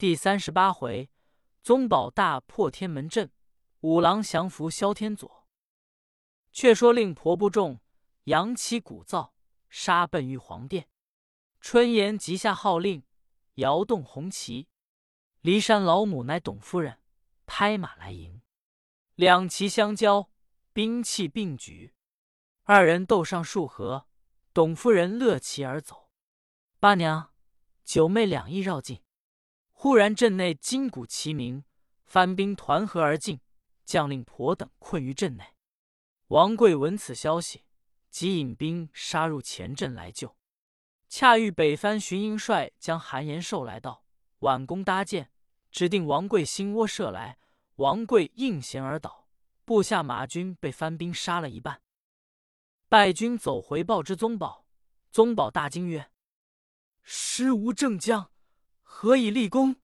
第三十八回，宗保大破天门阵，五郎降服萧天佐。却说令婆不重，扬旗鼓噪，杀奔玉皇殿。春言即下号令，摇动红旗。骊山老母乃董夫人，拍马来迎。两旗相交，兵器并举，二人斗上数合。董夫人勒旗而走，八娘、九妹两翼绕进。忽然阵内金鼓齐鸣，番兵团合而进，将令婆等困于阵内。王贵闻此消息，即引兵杀入前阵来救。恰遇北番巡营帅将韩延寿来到，挽弓搭箭，指定王贵心窝射来。王贵应弦而倒，部下马军被番兵杀了一半。败军走回报之宗保，宗保大惊曰：“师无正将。”何以立功？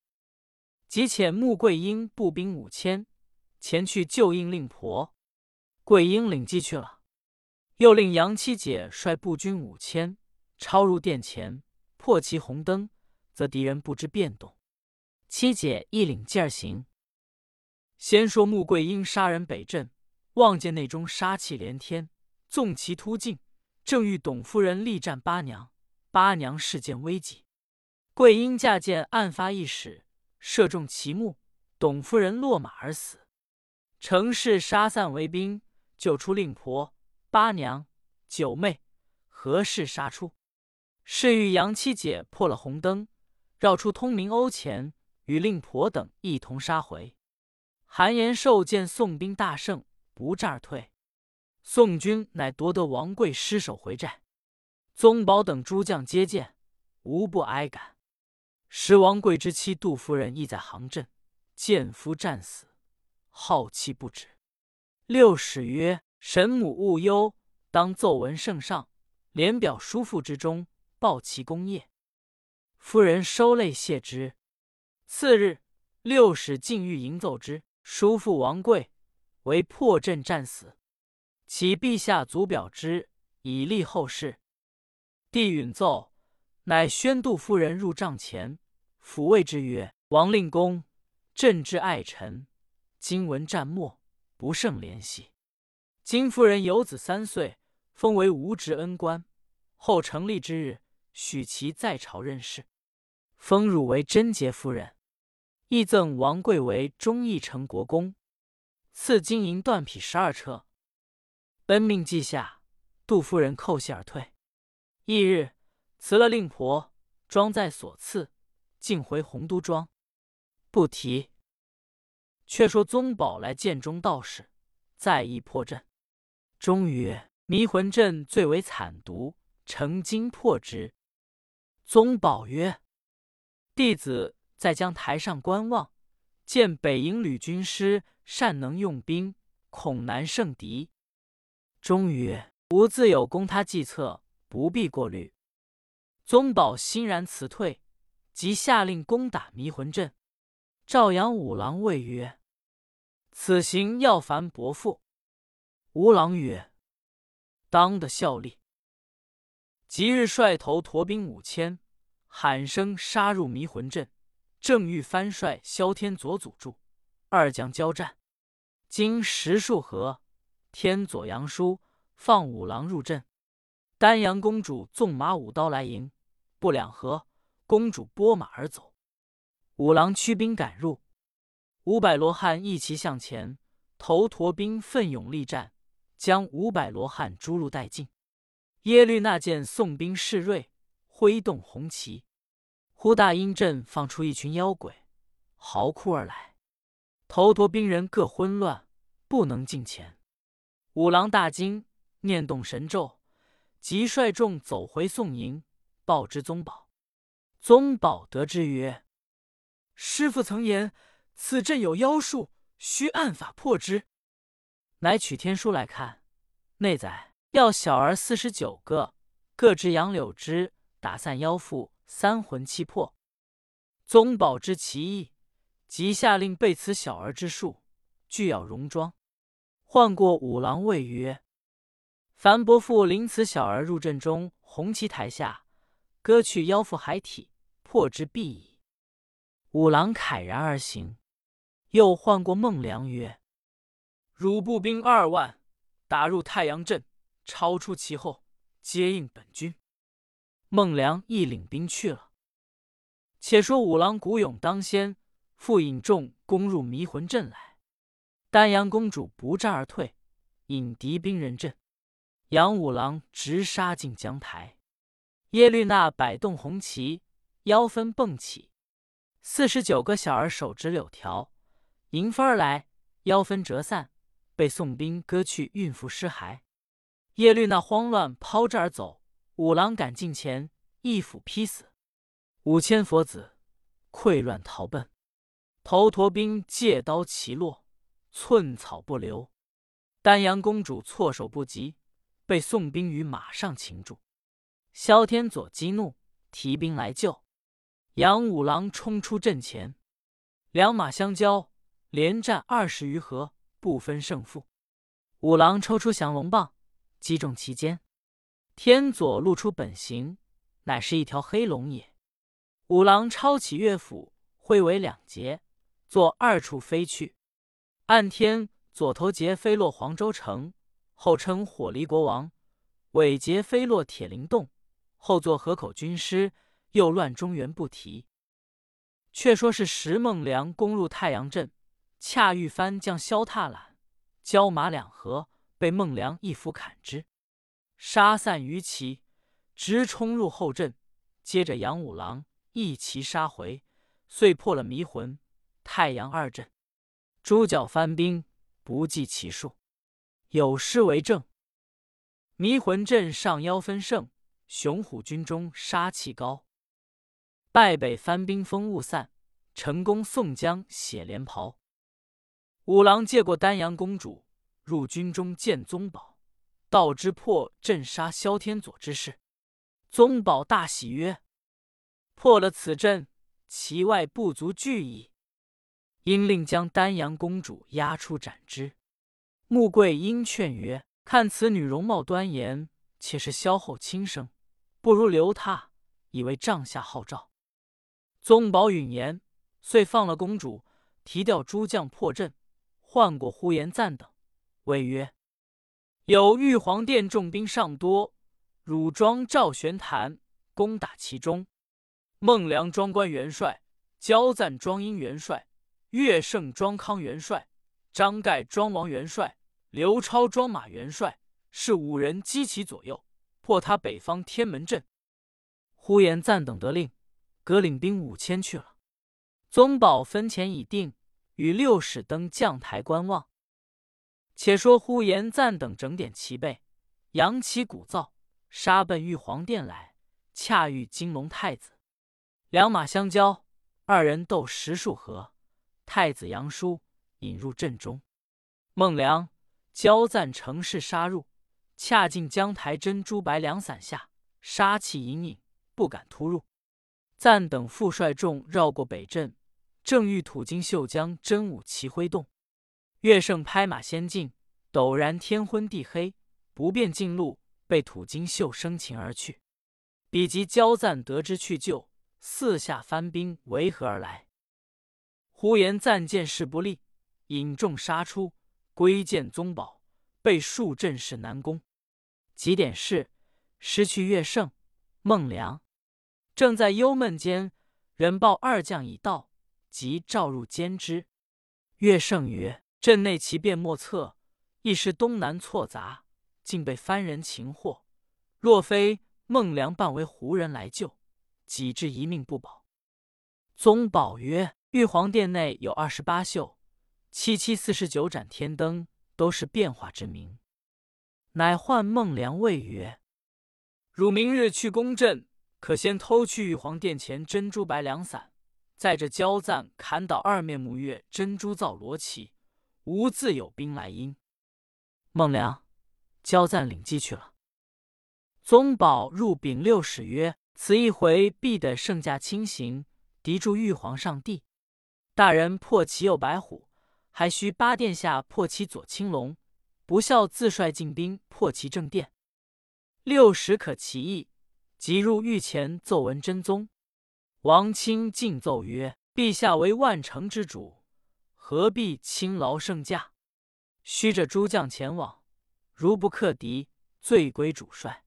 即遣穆桂英步兵五千前去救应令婆。桂英领计去了，又令杨七姐率步军五千抄入殿前，破其红灯，则敌人不知变动。七姐一领劲儿行。先说穆桂英杀人北镇，望见内中杀气连天，纵其突进，正遇董夫人力战八娘，八娘事见危急。桂英驾见案发一时，射中其目，董夫人落马而死。程氏杀散围兵，救出令婆、八娘、九妹，何氏杀出。是遇杨七姐破了红灯，绕出通明瓯前，与令婆等一同杀回。韩延寿见宋兵大胜，不战而退。宋军乃夺得王贵尸首回寨。宗保等诸将接见，无不哀感。时王贵之妻杜夫人亦在行阵，见夫战死，好气不止。六使曰：“神母勿忧，当奏闻圣上，连表叔父之中，报其功业。”夫人收泪谢之。次日，六使进御迎奏之：“叔父王贵为破阵战死，其陛下足表之，以立后事。”帝允奏。乃宣杜夫人入帐前，抚慰之曰：“王令公，朕之爱臣，今闻战末，不胜怜惜。金夫人有子三岁，封为无职恩官。后成立之日，许其在朝任事，封汝为贞洁夫人，亦赠王贵为忠义成国公，赐金银缎匹十二车。本命记下，杜夫人叩谢而退。翌日。”辞了令婆，装在所赐，径回洪都庄。不提。却说宗保来见中道士，再议破阵。终于：“迷魂阵最为惨毒，成精破之。”宗保曰：“弟子在江台上观望，见北营吕军师善能用兵，恐难胜敌。”终于：“吾自有攻他计策，不必过虑。”宗保欣然辞退，即下令攻打迷魂阵。赵阳五郎谓曰：“此行要烦伯父。”吴郎曰：“当得效力。”即日率头驼兵五千，喊声杀入迷魂阵。正欲番帅萧天佐阻住，二将交战，经十数合，天佐杨叔放五郎入阵。丹阳公主纵马舞刀来迎。不两合，公主拨马而走。五郎驱兵赶入，五百罗汉一齐向前，头陀兵奋勇力战，将五百罗汉诛戮殆尽。耶律那见宋兵势锐，挥动红旗，忽大阴阵放出一群妖鬼，嚎哭而来。头陀兵人各昏乱，不能近前。五郎大惊，念动神咒，即率众走回宋营。报之宗保，宗保得知曰：“师傅曾言此阵有妖术，需按法破之。”乃取天书来看，内载要小儿四十九个，各执杨柳枝，打散妖妇，三魂七魄。宗保知其意，即下令备此小儿之术，俱要戎装。唤过五郎谓曰：“樊伯父领此小儿入阵中红旗台下。”割去妖妇骸体，破之必矣。五郎慨然而行。又唤过孟良曰：“汝步兵二万，打入太阳阵，超出其后，接应本军。”孟良亦领兵去了。且说五郎古勇当先，复引众攻入迷魂阵来。丹阳公主不战而退，引敌兵人阵。杨五郎直杀进江台。耶律那摆动红旗，腰分蹦起，四十九个小儿手执柳条，迎风而来，腰分折散，被宋兵割去孕妇尸骸。耶律那慌乱抛掷而走，五郎赶近前，一斧劈死五千佛子，溃乱逃奔。头陀兵借刀齐落，寸草不留。丹阳公主措手不及，被宋兵于马上擒住。萧天佐激怒，提兵来救。杨五郎冲出阵前，两马相交，连战二十余合，不分胜负。五郎抽出降龙棒，击中其肩。天佐露出本形，乃是一条黑龙也。五郎抄起乐斧，挥为两截，作二处飞去。按天左头节飞落黄州城，后称火离国王；尾节飞落铁灵洞。后作河口军师，又乱中原不提。却说是石孟良攻入太阳镇，恰遇番将萧踏懒、交马两合，被孟良一斧砍之，杀散余骑，直冲入后阵。接着杨五郎一齐杀回，遂破了迷魂、太阳二阵。猪脚番兵不计其数，有诗为证：迷魂阵上妖分胜。雄虎军中杀气高，败北番兵风雾散，成功宋江血连袍。五郎借过丹阳公主，入军中见宗保，道之破阵杀萧天佐之事。宗保大喜曰：“破了此阵，其外不足惧矣。”因令将丹阳公主押出斩之。穆桂英劝曰：“看此女容貌端严，且是萧后亲生。”不如留她，以为帐下号召。宗保允言，遂放了公主，提调诸将破阵，唤过呼延赞等，谓曰：“有玉皇殿重兵尚多，汝庄赵玄坛攻打其中。孟良庄关元帅，焦赞庄英元帅，岳胜庄康元帅，张盖庄王元帅，刘超庄马元帅，是五人击其左右。”破他北方天门阵，呼延赞等得令，各领兵五千去了。宗保分钱已定，与六使登将台观望。且说呼延赞等整点齐备，扬旗鼓噪，杀奔玉皇殿来。恰遇金龙太子，两马相交，二人斗十数合，太子杨叔引入阵中，孟良、焦赞乘势杀入。恰进江台珍珠白两伞下，杀气隐隐，不敢突入。赞等副率众绕过北镇，正遇土金秀将真武旗挥动，岳胜拍马先进，陡然天昏地黑，不便进路，被土金秀生擒而去。比及焦赞得知去救，四下翻兵围合而来。呼延赞见势不利，引众杀出，归见宗保，被数阵势难攻。几点事，失去岳胜、孟良，正在忧闷间，人报二将已到，即召入监之。岳胜曰：“阵内奇变莫测，一时东南错杂，竟被番人擒获。若非孟良扮为胡人来救，几至一命不保。”宗保曰：“玉皇殿内有二十八宿，七七四十九盏天灯，都是变化之名。”乃唤孟良谓曰：“汝明日去攻镇，可先偷去玉皇殿前珍珠白两伞，载着焦赞砍倒二面目月珍珠造罗旗，无自有兵来应。”孟良、焦赞领计去了。宗保入禀六使曰：“此一回必得圣驾亲行，敌住玉皇上帝。大人破其右白虎，还需八殿下破其左青龙。”不孝自率进兵破其正殿，六时可其意，即入御前奏闻真宗。王钦进奏曰：“陛下为万乘之主，何必轻劳圣驾？须着诸将前往，如不克敌，罪归主帅。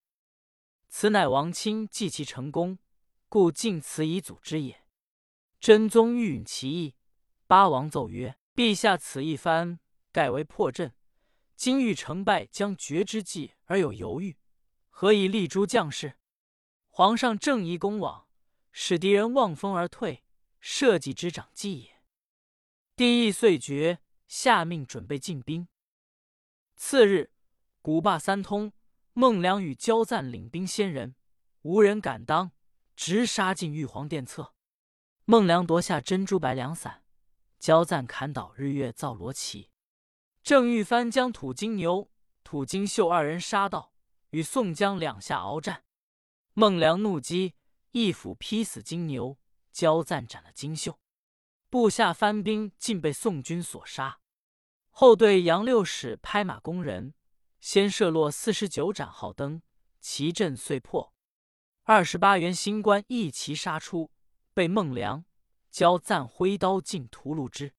此乃王钦继其成功，故尽此以阻之也。”真宗欲允其意，八王奏曰：“陛下此一番，盖为破阵。今欲成败将决之际而有犹豫，何以立诸将士？皇上正宜攻往，使敌人望风而退，社稷之长计也。”帝意遂决，下命准备进兵。次日，古霸三通，孟良与焦赞领兵先人，无人敢当，直杀进玉皇殿侧。孟良夺下珍珠白良伞，焦赞砍倒日月造罗旗。郑玉帆将土金牛、土金秀二人杀到，与宋江两下鏖战。孟良怒击，一斧劈死金牛，焦赞斩了金秀。部下番兵尽被宋军所杀。后队杨六使拍马攻人，先射落四十九盏号灯，旗阵遂破。二十八员新官一齐杀出。被孟良、焦赞挥刀尽屠戮之。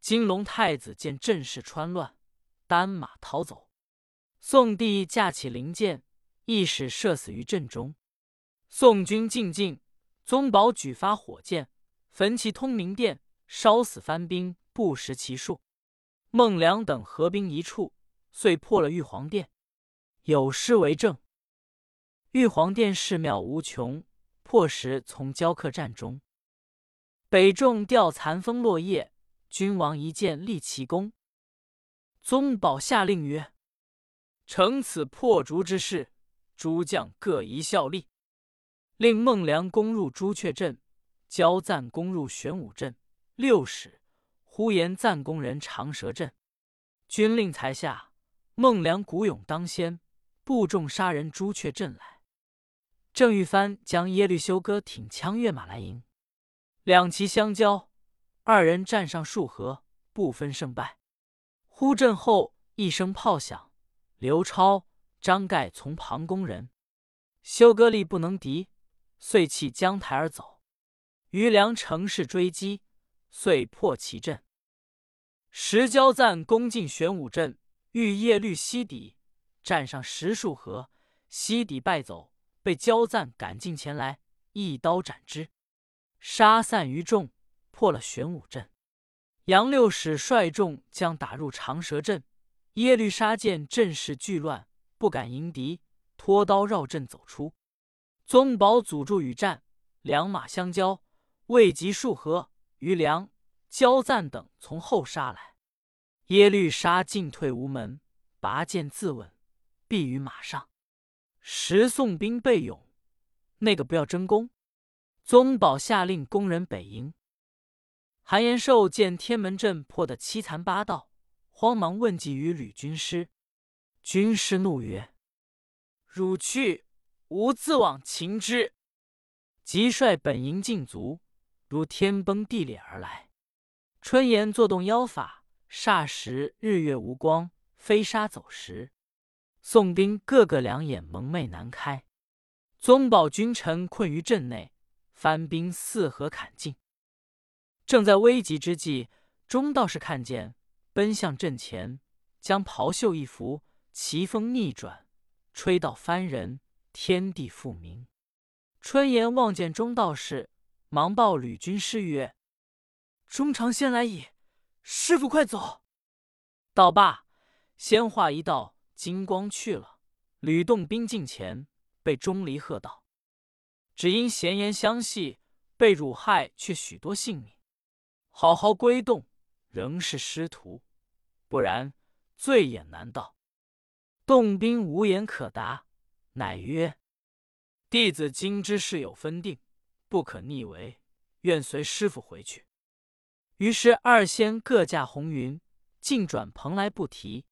金龙太子见阵势川乱，单马逃走。宋帝架起灵箭，一矢射死于阵中。宋军进境，宗保举发火箭，焚其通明殿，烧死番兵不识其数。孟良等合兵一处，遂破了玉皇殿。有诗为证：“玉皇殿寺庙无穷。”破石从交客战中，北众吊残风落叶，君王一剑立奇功。宗保下令曰：“成此破竹之势，诸将各宜效力。”令孟良攻入朱雀镇，焦赞攻入玄武镇。六使呼延赞攻人长蛇阵。军令才下，孟良鼓勇当先，部众杀人朱雀阵来。郑玉帆将耶律休哥挺枪跃马来迎，两骑相交，二人战上数合，不分胜败。忽阵后一声炮响，刘超、张盖从旁攻人，休哥力不能敌，遂弃江台而走。余良乘势追击，遂破其阵。石交赞攻进玄武阵，遇耶律西底，战上十数合，西底败走。被焦赞赶进前来，一刀斩之，杀散于众，破了玄武阵。杨六使率众将打入长蛇阵，耶律沙见阵势巨乱，不敢迎敌，拖刀绕阵走出。宗保阻住与战，两马相交，未及数合，余良、焦赞等从后杀来，耶律沙进退无门，拔剑自刎，毙于马上。时宋兵备勇，那个不要争功。宗保下令攻人北营。韩延寿见天门阵破得七残八道，慌忙问计于吕军师。军师怒曰：“汝去，吾自往擒之。”即率本营尽卒，如天崩地裂而来。春言作动妖法，霎时日月无光，飞沙走石。宋兵个个两眼蒙昧难开，宗保君臣困于阵内，番兵四合砍进。正在危急之际，钟道士看见，奔向阵前，将袍袖一拂，奇风逆转，吹到番人，天地复明。春言望见钟道士，忙报吕军师曰：“钟长先来矣，师傅快走。”道罢，仙化一道。金光去了，吕洞宾近前，被钟离喝道：“只因闲言相戏，被辱害却许多性命。好好归洞，仍是师徒；不然，罪也难道。”洞宾无言可答，乃曰：“弟子今之事有分定，不可逆违，愿随师傅回去。”于是二仙各驾红云，径转蓬莱不提。